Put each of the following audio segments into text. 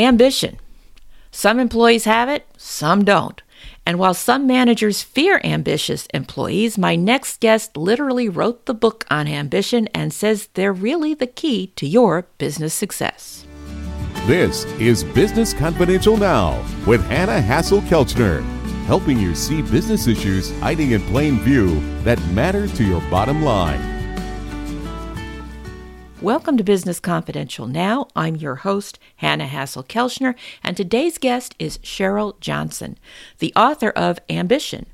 Ambition. Some employees have it, some don't. And while some managers fear ambitious employees, my next guest literally wrote the book on ambition and says they're really the key to your business success. This is Business Confidential Now with Hanna Hasl-Kelchner, helping you see business issues hiding in plain view that matter to your bottom line. Welcome to Business Confidential Now. I'm your host, Hanna Hasl-Kelchner, and today's guest is Cheryl Johnson, the author of Ambition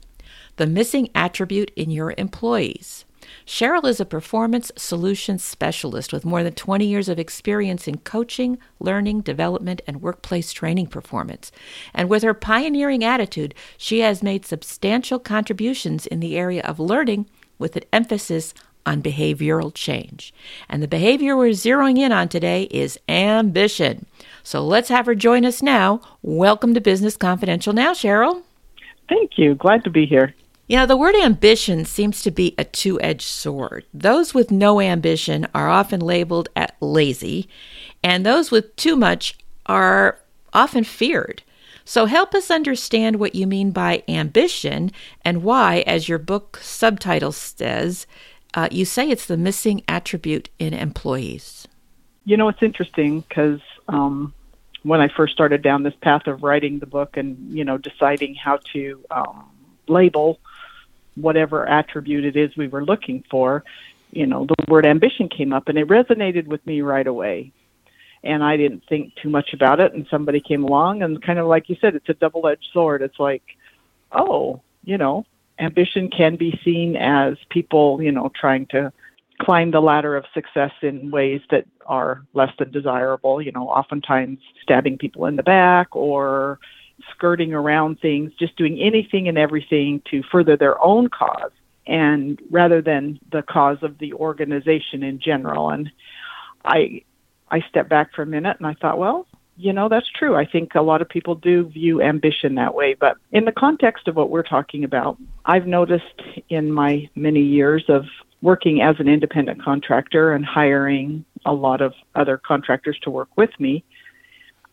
The Missing Attribute in Your Employees. Cheryl is a performance solutions specialist with more than 20 years of experience in coaching, learning, development, and workplace training performance. And with her pioneering attitude, she has made substantial contributions in the area of learning with an emphasis on behavioral change. And the behavior we're zeroing in on today is ambition. So let's have her join us now. Welcome to Business Confidential now, Cheryl. Thank you. Glad to be here. You know, the word ambition seems to be a two edged sword. Those with no ambition are often labeled as lazy, and those with too much are often feared. So, help us understand what you mean by ambition and why, as your book subtitle says, uh, you say it's the missing attribute in employees. You know, it's interesting because um, when I first started down this path of writing the book and, you know, deciding how to um, label whatever attribute it is we were looking for, you know, the word ambition came up and it resonated with me right away. And I didn't think too much about it. And somebody came along and kind of like you said, it's a double edged sword. It's like, oh, you know, ambition can be seen as people, you know, trying to climb the ladder of success in ways that are less than desirable, you know, oftentimes stabbing people in the back or skirting around things, just doing anything and everything to further their own cause and rather than the cause of the organization in general. And I I stepped back for a minute and I thought, well, you know, that's true. I think a lot of people do view ambition that way. But in the context of what we're talking about, I've noticed in my many years of working as an independent contractor and hiring a lot of other contractors to work with me,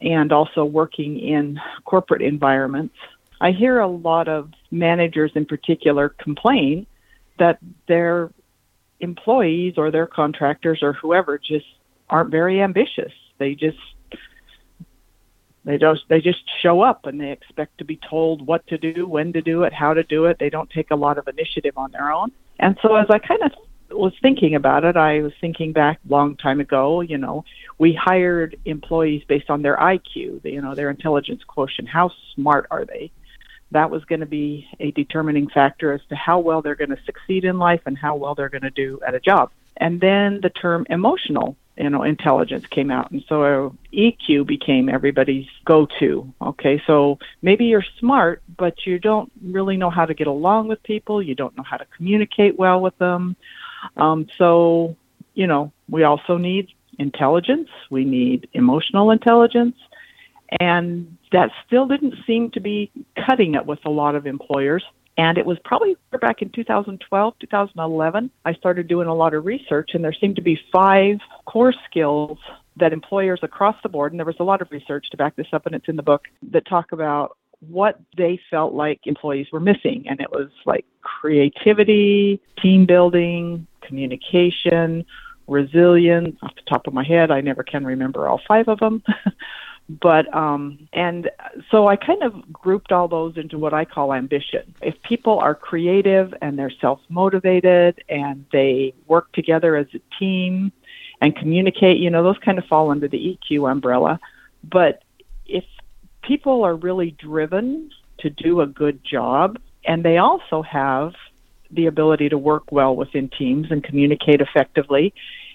and also working in corporate environments, I hear a lot of managers in particular complain that their employees or their contractors or whoever just aren't very ambitious. They just they just they just show up and they expect to be told what to do, when to do it, how to do it. They don't take a lot of initiative on their own. And so as I kind of was thinking about it, I was thinking back a long time ago, you know, we hired employees based on their IQ, you know, their intelligence quotient. How smart are they? That was going to be a determining factor as to how well they're going to succeed in life and how well they're going to do at a job. And then the term emotional you know intelligence came out. And so EQ became everybody's go-to okay? So maybe you're smart but you don't really know how to get along with people. You don't know how to communicate well with them. Um, so you know we also need intelligence. We need emotional intelligence. And that still didn't seem to be cutting it with a lot of employers and it was probably back in 2012, 2011, I started doing a lot of research, and there seemed to be five core skills that employers across the board, and there was a lot of research to back this up, and it's in the book, that talk about what they felt like employees were missing. And it was like creativity, team building, communication, resilience. Off the top of my head, I never can remember all five of them. But um, and so I kind of grouped all those into what I call ambition. If people are creative and they're self motivated and they work together as a team and communicate, you know, those kind of fall under the EQ umbrella. But if people are really driven to do a good job and they also have the ability to work well within teams and communicate effectively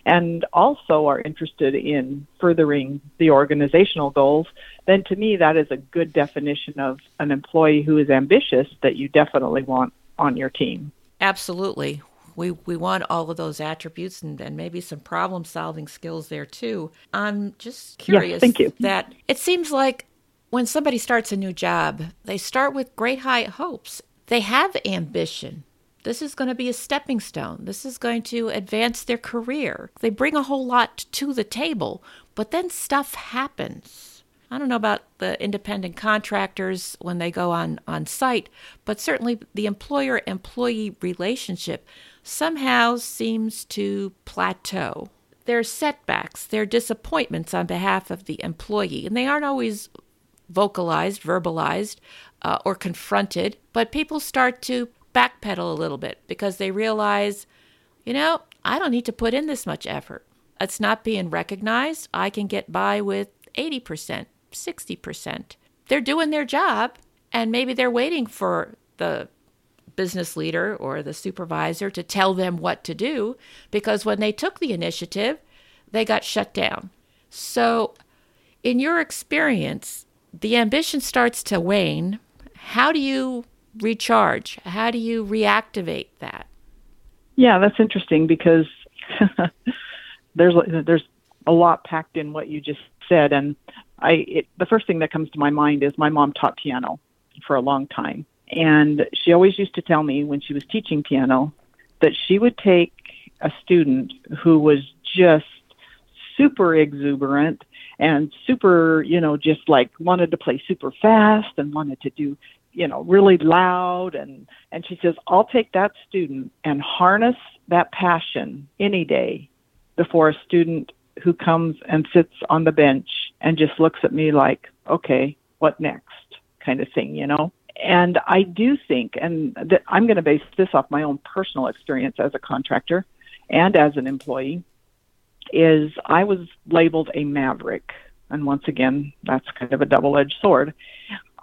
and also are interested in furthering the organizational goals, then to me that is a good definition of an employee who is ambitious that you definitely want on your team. Absolutely. We, we want all of those attributes and, and maybe some problem solving skills there too. I'm just curious yes, thank you. that it seems like when somebody starts a new job, they start with great high hopes. They have ambition. This is going to be a stepping stone. This is going to advance their career. They bring a whole lot to the table, but then stuff happens. I don't know about the independent contractors when they go on, on site, but certainly the employer employee relationship somehow seems to plateau. There are setbacks, there are disappointments on behalf of the employee, and they aren't always vocalized, verbalized, uh, or confronted, but people start to backpedal a little bit because they realize, you know, I don't need to put in this much effort. It's not being recognized. I can get by with 80%, 60%. They're doing their job, and maybe they're waiting for the business leader or the supervisor to tell them what to do because when they took the initiative, they got shut down. So, in your experience, the ambition starts to wane. How do you recharge? How do you reactivate that? Yeah, that's interesting because there's there's a lot packed in what you just said, and I it, the first thing that comes to my mind is my mom taught piano for a long time, and she always used to tell me when she was teaching piano that she would take a student who was just super exuberant and super, you know, just like wanted to play super fast and wanted to do, you know, really loud and and she says, "I'll take that student and harness that passion any day before a student who comes and sits on the bench and just looks at me like, "Okay, what next?" kind of thing, you know? And I do think, and that I'm going to base this off my own personal experience as a contractor and as an employee, is I was labeled a maverick. And once again, that's kind of a double edged sword.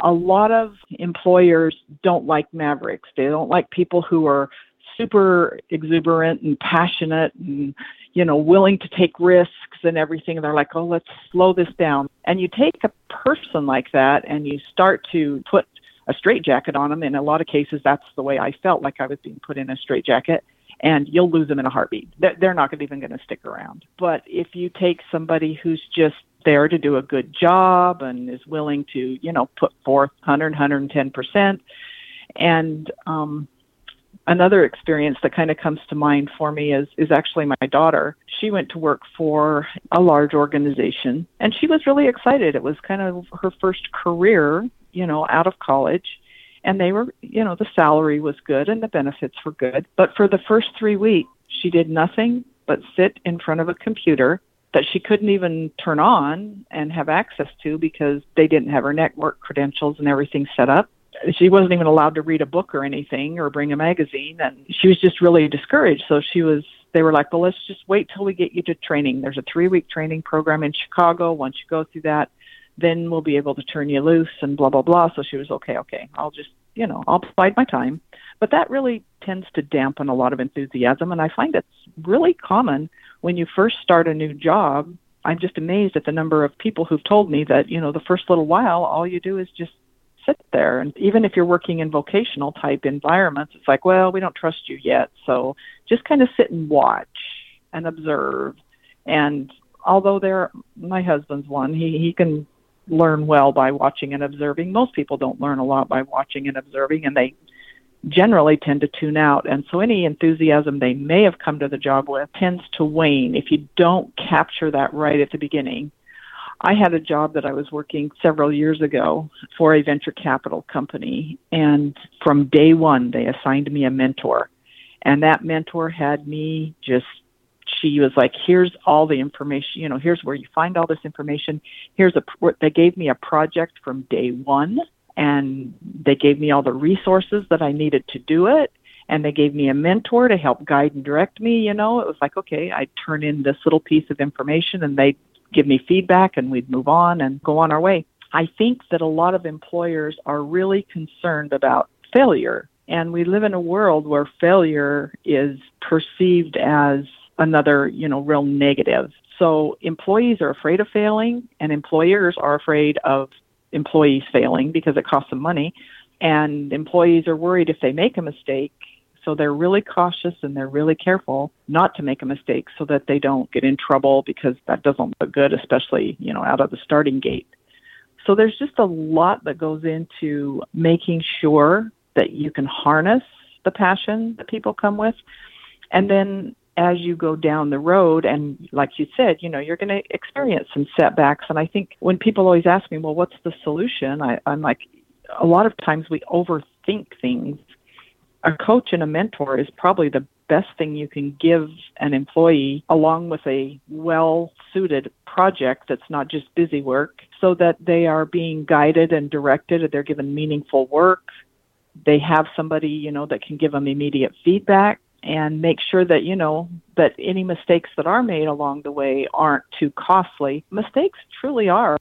A lot of employers don't like mavericks. They don't like people who are super exuberant and passionate and, you know, willing to take risks and everything. They're like, oh, let's slow this down. And you take a person like that and you start to put a straitjacket on them. In a lot of cases, that's the way I felt like I was being put in a straitjacket and you'll lose them in a heartbeat. They're not even going to stick around. But if you take somebody who's just there to do a good job and is willing to, you know, put forth 100, 110%, and um, another experience that kind of comes to mind for me is is actually my daughter. She went to work for a large organization and she was really excited. It was kind of her first career, you know, out of college and they were, you know, the salary was good and the benefits were good. But for the first three weeks, she did nothing but sit in front of a computer that she couldn't even turn on and have access to because they didn't have her network credentials and everything set up. She wasn't even allowed to read a book or anything or bring a magazine, and she was just really discouraged. So she was they were like, well, let's just wait till we get you to training. There's a three week training program in Chicago. Once you go through that, then we'll be able to turn you loose and blah blah blah so she was okay okay i'll just you know i'll bide my time but that really tends to dampen a lot of enthusiasm and i find it's really common when you first start a new job. I'm just amazed at the number of people who've told me that you know the first little while all you do is just sit there. And even if you're working in vocational type environments it's like well we don't trust you yet. So just kind of sit and watch and observe. And although they're my husband's one he he can learn well by watching and observing. Most people don't learn a lot by watching and observing, and they generally tend to tune out. And so any enthusiasm they may have come to the job with tends to wane if you don't capture that right at the beginning. I had a job that I was working several years ago for a venture capital company, and from day one, they assigned me a mentor. And that mentor had me just she was like, "Here's all the information. You know, here's where you find all this information. Here's a." They gave me a project from day one, and they gave me all the resources that I needed to do it, and they gave me a mentor to help guide and direct me. You know, it was like, okay, I'd turn in this little piece of information, and they'd give me feedback, and we'd move on and go on our way. I think that a lot of employers are really concerned about failure. And we live in a world where failure is perceived as another, you know, real negative. So employees are afraid of failing and employers are afraid of employees failing because it costs them money. And employees are worried if they make a mistake. So they're really cautious and they're really careful not to make a mistake so that they don't get in trouble because that doesn't look good, especially, you know, out of the starting gate. So there's just a lot that goes into making sure that you can harness the passion that people come with. And then as you go down the road and like you said you know you're going to experience some setbacks. And i think when people always ask me well what's the solution? I, i'm like a lot of times we overthink things. A coach and a mentor is probably the best thing you can give an employee along with a well suited project that's not just busy work so that they are being guided and directed and they're given meaningful work. They have somebody you know that can give them immediate feedback and make sure that you know that any mistakes that are made along the way aren't too costly. Mistakes truly are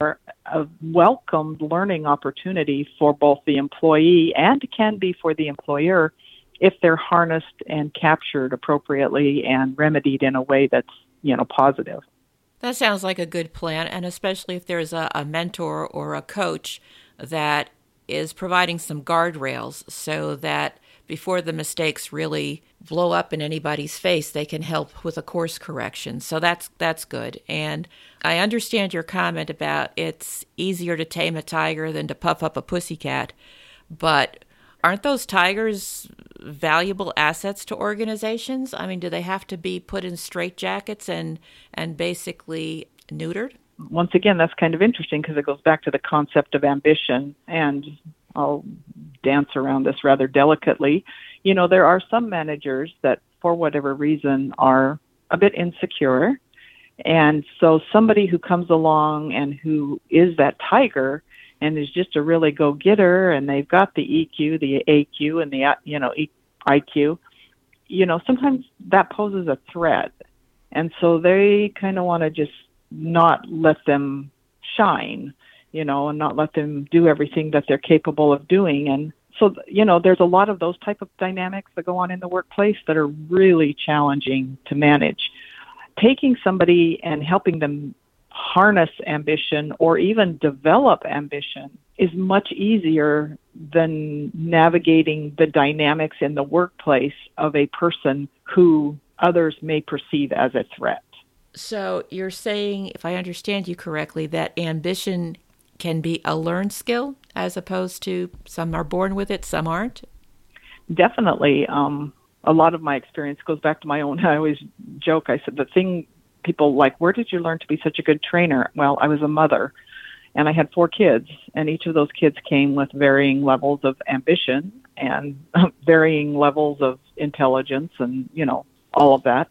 a welcomed learning opportunity for both the employee and can be for the employer if they're harnessed and captured appropriately and remedied in a way that's you know positive. That sounds like a good plan, and especially if there's a, a mentor or a coach that is providing some guardrails so that before the mistakes really blow up in anybody's face, they can help with a course correction. So that's that's good. And I understand your comment about it's easier to tame a tiger than to puff up a pussycat, but aren't those tigers valuable assets to organizations? I mean, do they have to be put in straitjackets and and basically neutered? Once again, that's kind of interesting because it goes back to the concept of ambition and I'll dance around this rather delicately. You know, there are some managers that, for whatever reason, are a bit insecure. And so somebody who comes along and who is that tiger and is just a really go getter and they've got the EQ, the AQ, and the, you know, IQ, you know, sometimes that poses a threat. And so they kind of want to just not let them shine you know, and not let them do everything that they're capable of doing. And so, you know, there's a lot of those type of dynamics that go on in the workplace that are really challenging to manage. Taking somebody and helping them harness ambition or even develop ambition is much easier than navigating the dynamics in the workplace of a person who others may perceive as a threat. So you're saying, if I understand you correctly, that ambition can be a learned skill as opposed to some are born with it, some aren't? Definitely. Um, a lot of my experience goes back to my own. I always joke. I said the thing people like, where did you learn to be such a good trainer? Well, I was a mother and I had four kids, and each of those kids came with varying levels of ambition and varying levels of intelligence and, you know, all of that.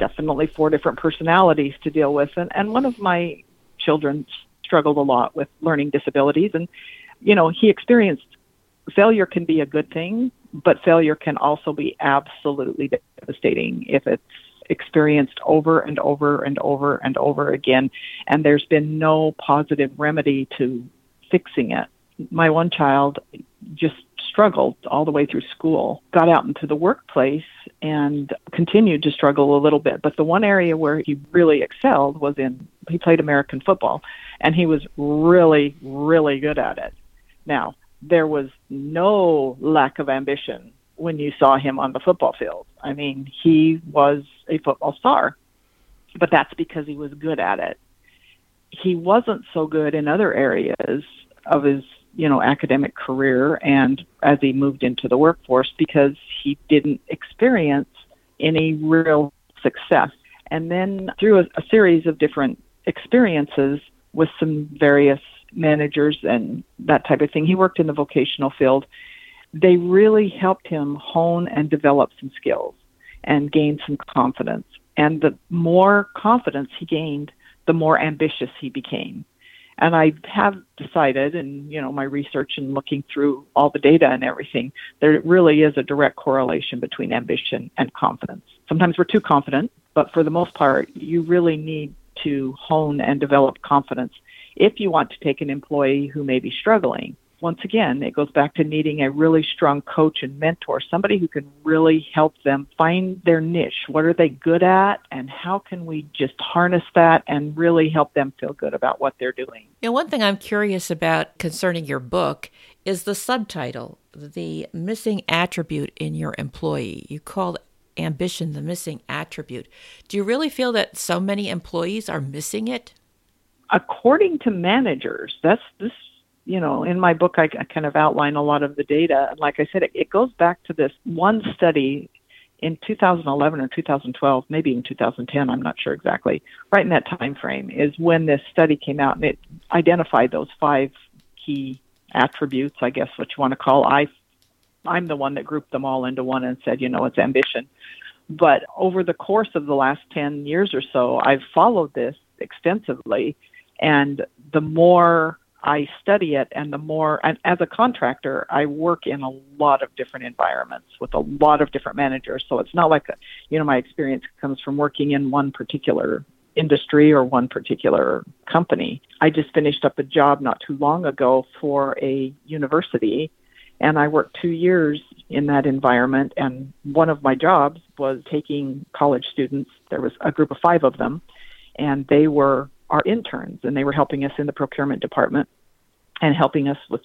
Definitely four different personalities to deal with. And, and one of my children struggled a lot with learning disabilities. And you know he experienced failure can be a good thing but failure can also be absolutely devastating if it's experienced over and over and over and over again. And there's been no positive remedy to fixing it. My one child just struggled all the way through school, got out into the workplace and continued to struggle a little bit. But the one area where he really excelled was in he played American football and he was really, really good at it. Now, there was no lack of ambition when you saw him on the football field. I mean, he was a football star, but that's because he was good at it. He wasn't so good in other areas of his you know academic career and as he moved into the workforce because he didn't experience any real success. And then through a, a series of different experiences with some various managers and that type of thing he worked in the vocational field they really helped him hone and develop some skills and gain some confidence. And the more confidence he gained the more ambitious he became and I have decided, and you know, my research and looking through all the data and everything, there really is a direct correlation between ambition and confidence. Sometimes we're too confident, but for the most part, you really need to hone and develop confidence if you want to take an employee who may be struggling once again, it goes back to needing a really strong coach and mentor, somebody who can really help them find their niche. What are they good at, and how can we just harness that and really help them feel good about what they're doing? You know, one thing I'm curious about concerning your book is the subtitle, The Missing Attribute in Your Employee. You called ambition the missing attribute. Do you really feel that so many employees are missing it? According to managers, that's this you know, in my book, I, I kind of outline a lot of the data. And like I said, it, it goes back to this one study in 2011 or 2012, maybe in 2010, I'm not sure exactly. Right in that time frame is when this study came out, and it identified those five key attributes, I guess what you want to call. I, I'm the one that grouped them all into one and said, you know, it's ambition. But over the course of the last 10 years or so, I've followed this extensively, and the more I study it, and the more, and as a contractor, I work in a lot of different environments with a lot of different managers. So it's not like, a, you know, my experience comes from working in one particular industry or one particular company. I just finished up a job not too long ago for a university, and I worked two years in that environment. And one of my jobs was taking college students, there was a group of five of them, and they were our interns and they were helping us in the procurement department and helping us with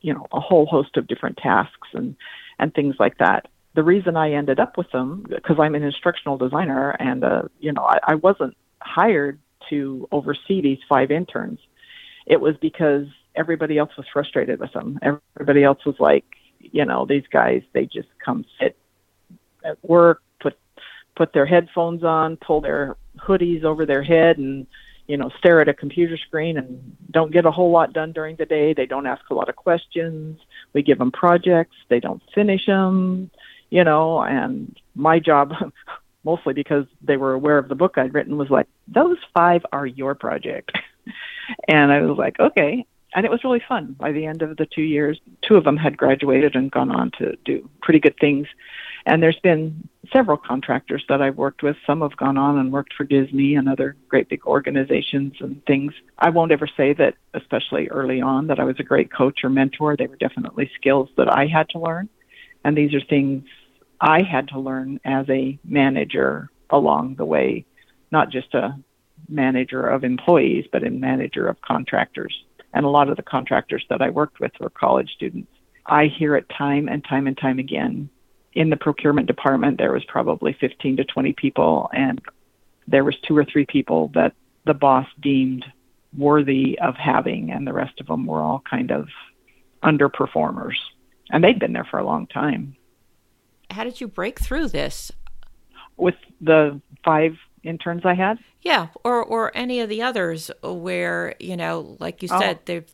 you know a whole host of different tasks and and things like that. The reason i ended up with them because i'm an instructional designer and uh you know I, I wasn't hired to oversee these five interns. It was because everybody else was frustrated with them. Everybody else was like you know these guys they just come sit at work put put their headphones on pull their hoodies over their head and you know, stare at a computer screen and don't get a whole lot done during the day. They don't ask a lot of questions. We give them projects. They don't finish them, you know, and my job, mostly because they were aware of the book I'd written, was like, those five are your project. and I was like, okay. And it was really fun. By the end of the two years, two of them had graduated and gone on to do pretty good things. And there's been several contractors that I've worked with. Some have gone on and worked for Disney and other great big organizations and things. I won't ever say that, especially early on, that I was a great coach or mentor. They were definitely skills that I had to learn. And these are things I had to learn as a manager along the way, not just a manager of employees, but a manager of contractors. And a lot of the contractors that I worked with were college students. I hear it time and time and time again in the procurement department there was probably 15 to 20 people and there was two or three people that the boss deemed worthy of having and the rest of them were all kind of underperformers. And they'd been there for a long time. How did you break through this? With the five interns i had? Yeah or or any of the others where you know like you said oh. they're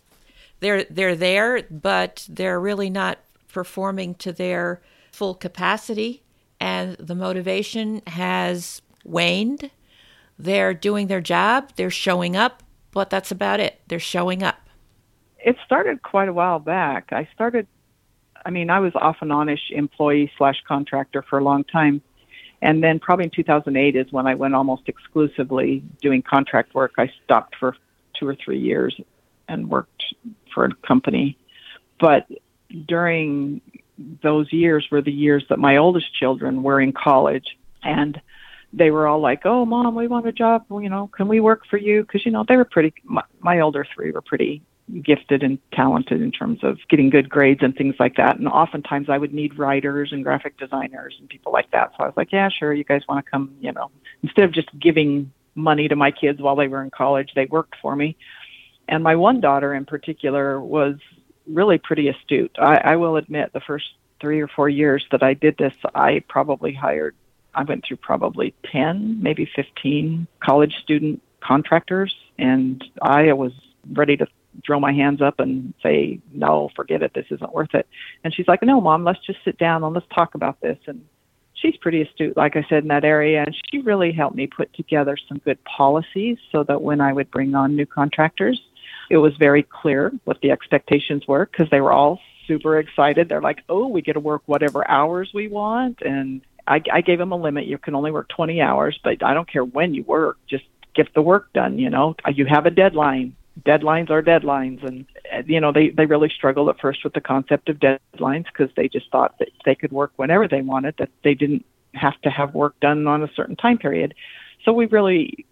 they're they're there but they're really not performing to their full capacity and the motivation has waned. They're doing their job, they're showing up, but that's about it. They're showing up. It started quite a while back. I started, I mean, I was off and onish employee slash contractor for a long time. And then probably in 2008 is when I went almost exclusively doing contract work. I stopped for two or three years and worked for a company. But during those years were the years that my oldest children were in college and they were all like, "Oh, mom, we want a job. You know, can we work for you?" Because you know they were pretty. My, my older three were pretty gifted and talented in terms of getting good grades and things like that. And oftentimes I would need writers and graphic designers and people like that. So I was like, "Yeah, sure. You guys want to come?" You know, instead of just giving money to my kids while they were in college, they worked for me. And my one daughter in particular was really pretty astute. I, I will admit, the first three or four years that I did this, I probably hired, I went through probably 10, maybe 15 college student contractors, and I was ready to throw my hands up and say, no, forget it, this isn't worth it. And she's like, no, mom, let's just sit down and let's talk about this. And she's pretty astute, like I said, in that area, and she really helped me put together some good policies so that when I would bring on new contractors, it was very clear what the expectations were because they were all super excited. They're like, "Oh, we get to work whatever hours we want," and I, I gave them a limit. You can only work 20 hours, but I don't care when you work. Just get the work done. You know, you have a deadline. Deadlines are deadlines, and uh, you know they they really struggled at first with the concept of deadlines because they just thought that they could work whenever they wanted. That they didn't have to have work done on a certain time period. So we really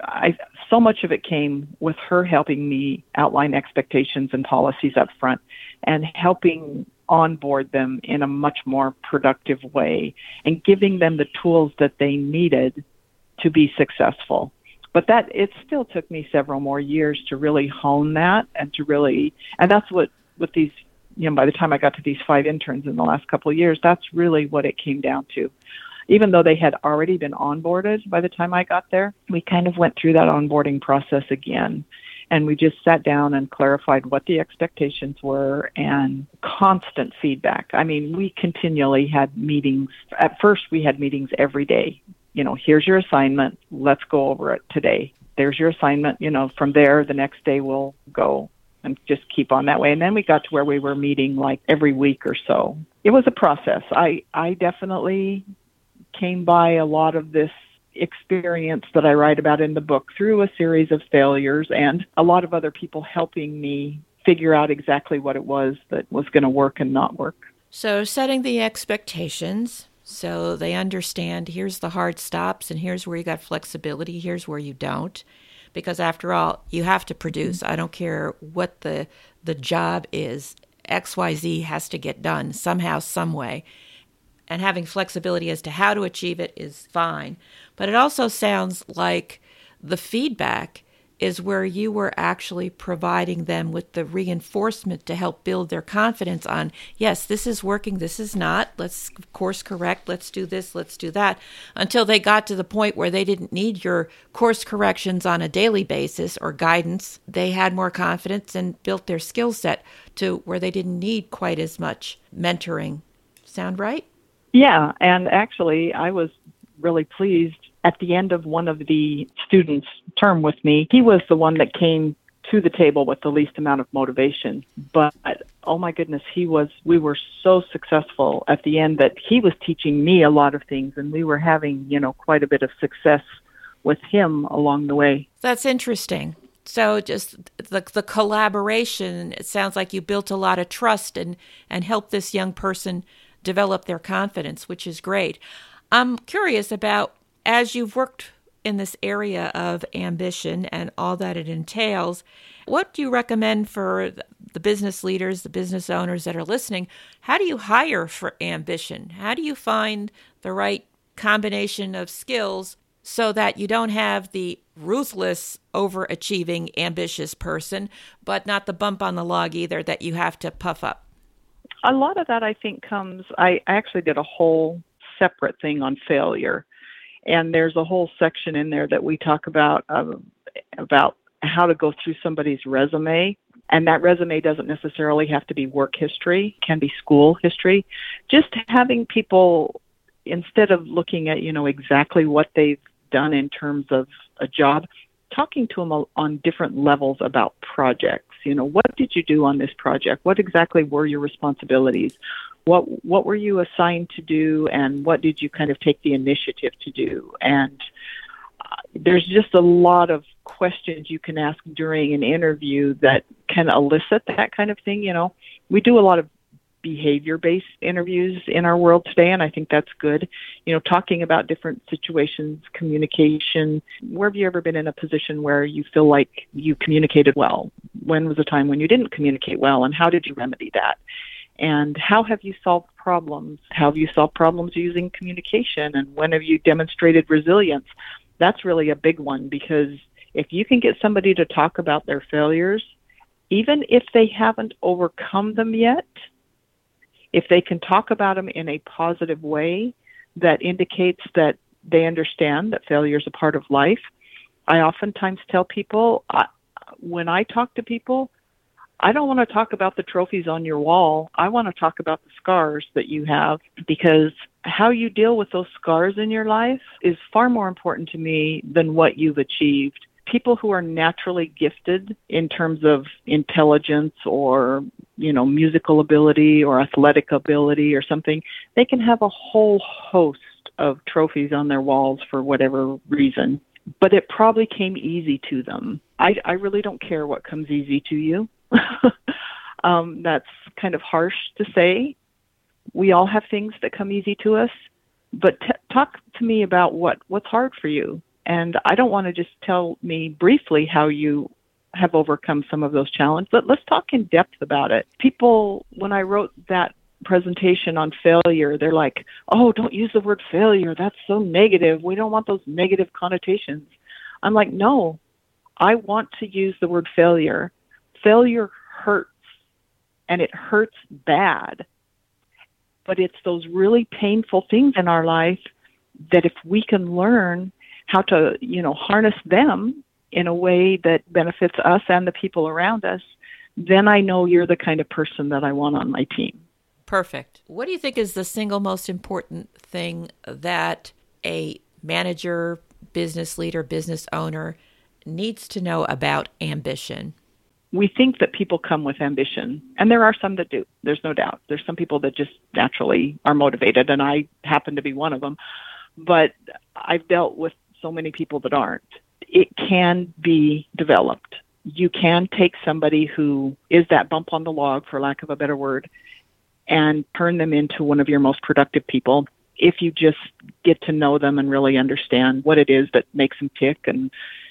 I so much of it came with her helping me outline expectations and policies up front and helping onboard them in a much more productive way and giving them the tools that they needed to be successful. But that it still took me several more years to really hone that and to really and that's what with these you know by the time I got to these five interns in the last couple of years that's really what it came down to even though they had already been onboarded by the time I got there, we kind of went through that onboarding process again. And we just sat down and clarified what the expectations were and constant feedback. I mean, we continually had meetings. At first, we had meetings every day. You know, here's your assignment. Let's go over it today. There's your assignment. You know, from there, the next day we'll go and just keep on that way. And then we got to where we were meeting like every week or so. It was a process. I I definitely came by a lot of this experience that I write about in the book through a series of failures and a lot of other people helping me figure out exactly what it was that was going to work and not work. So, setting the expectations so they understand here's the hard stops and here's where you got flexibility, here's where you don't. Because after all, you have to produce. Mm-hmm. I don't care what the the job is. XYZ has to get done somehow, some way and having flexibility as to how to achieve it is fine. But it also sounds like the feedback is where you were actually providing them with the reinforcement to help build their confidence on, yes, this is working, this is not. Let's course correct, let's do this, let's do that, until they got to the point where they didn't need your course corrections on a daily basis or guidance. They had more confidence and built their skill set to where they didn't need quite as much mentoring. Sound right? Yeah, and actually, I was really pleased at the end of one of the students' term with me. He was the one that came to the table with the least amount of motivation. But oh my goodness, he was, we were so successful at the end that he was teaching me a lot of things and we were having, you know, quite a bit of success with him along the way. That's interesting. So just the the collaboration, it sounds like you built a lot of trust and and helped this young person develop their confidence, which is great. I'm curious about as you've worked in this area of ambition and all that it entails, what do you recommend for the business leaders, the business owners that are listening? How do you hire for ambition? How do you find the right combination of skills so that you don't have the ruthless, overachieving, ambitious person, but not the bump on the log either that you have to puff up? A lot of that I think comes. I, I actually did a whole separate thing on failure, and there's a whole section in there that we talk about uh, about how to go through somebody's resume. And that resume doesn't necessarily have to be work history, can be school history. Just having people, instead of looking at, you know, exactly what they've done in terms of a job, talking to them on different levels about projects. You know, what did you do on this project? What exactly were your responsibilities? What what were you assigned to do, and what did you kind of take the initiative to do? And uh, there's just a lot of questions you can ask during an interview that can elicit that kind of thing. You know, we do a lot of behavior based interviews in our world today, and I think that's good. You know, talking about different situations, communication. Where have you ever been in a position where you feel like you communicated well? When was a time when you didn't communicate well, and how did you remedy that? And how have you solved problems? How have you solved problems using communication? And when have you demonstrated resilience? That's really a big one because if you can get somebody to talk about their failures, even if they haven't overcome them yet, if they can talk about them in a positive way that indicates that they understand that failure is a part of life, I oftentimes tell people when I talk to people, I don't want to talk about the trophies on your wall. I want to talk about the scars that you have because how you deal with those scars in your life is far more important to me than what you've achieved people who are naturally gifted in terms of intelligence or you know musical ability or athletic ability or something they can have a whole host of trophies on their walls for whatever reason. But it probably came easy to them. I i really don't care what comes easy to you. Um that's kind of harsh to say. We all have things that come easy to us. But t- talk to me about what what's hard for you and I don't want to just tell me briefly how you have overcome some of those challenges, but let's talk in depth about it. People, when I wrote that presentation on failure, they're like, oh, don't use the word failure. That's so negative. We don't want those negative connotations. I'm like, no, I want to use the word failure. Failure hurts, and it hurts bad. But it's those really painful things in our life that if we can learn how to, you know, harness them in a way that benefits us and the people around us, then I know you're the kind of person that I want on my team. Perfect. What do you think is the single most important thing that a manager, business leader, business owner needs to know about ambition? We think that people come with ambition, and there are some that do. There's no doubt. There's some people that just naturally are motivated, and I happen to be one of them. But I've dealt with so many people that aren't. It can be developed. You can take somebody who is that bump on the log, for lack of a better word, and turn them into one of your most productive people if you just get to know them and really understand what it is that makes them tick and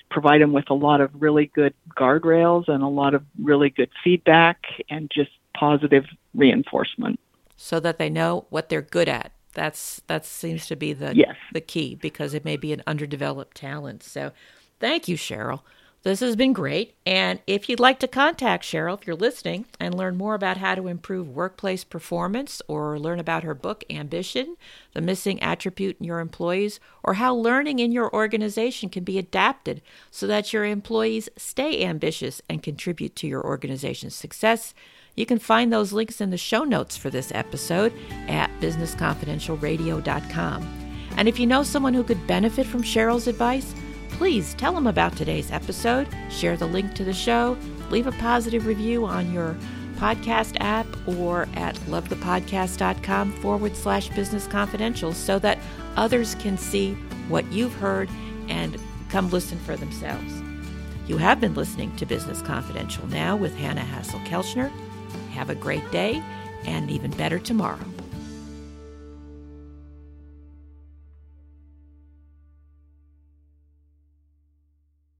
provide them with a lot of really good guardrails and a lot of really good feedback and just positive reinforcement so that they know what they're good at that's that seems to be the yes. the key because it may be an underdeveloped talent so thank you cheryl this has been great. And if you'd like to contact Cheryl, if you're listening, and learn more about how to improve workplace performance or learn about her book, Ambition, the missing attribute in your employees, or how learning in your organization can be adapted so that your employees stay ambitious and contribute to your organization's success, you can find those links in the show notes for this episode at businessconfidentialradio.com. And if you know someone who could benefit from Cheryl's advice, Please tell them about today's episode, share the link to the show, leave a positive review on your podcast app or at lovethepodcast.com forward slash business confidential so that others can see what you've heard and come listen for themselves. You have been listening to Business Confidential now with Hanna Hasl-Kelchner. Have a great day and even better tomorrow.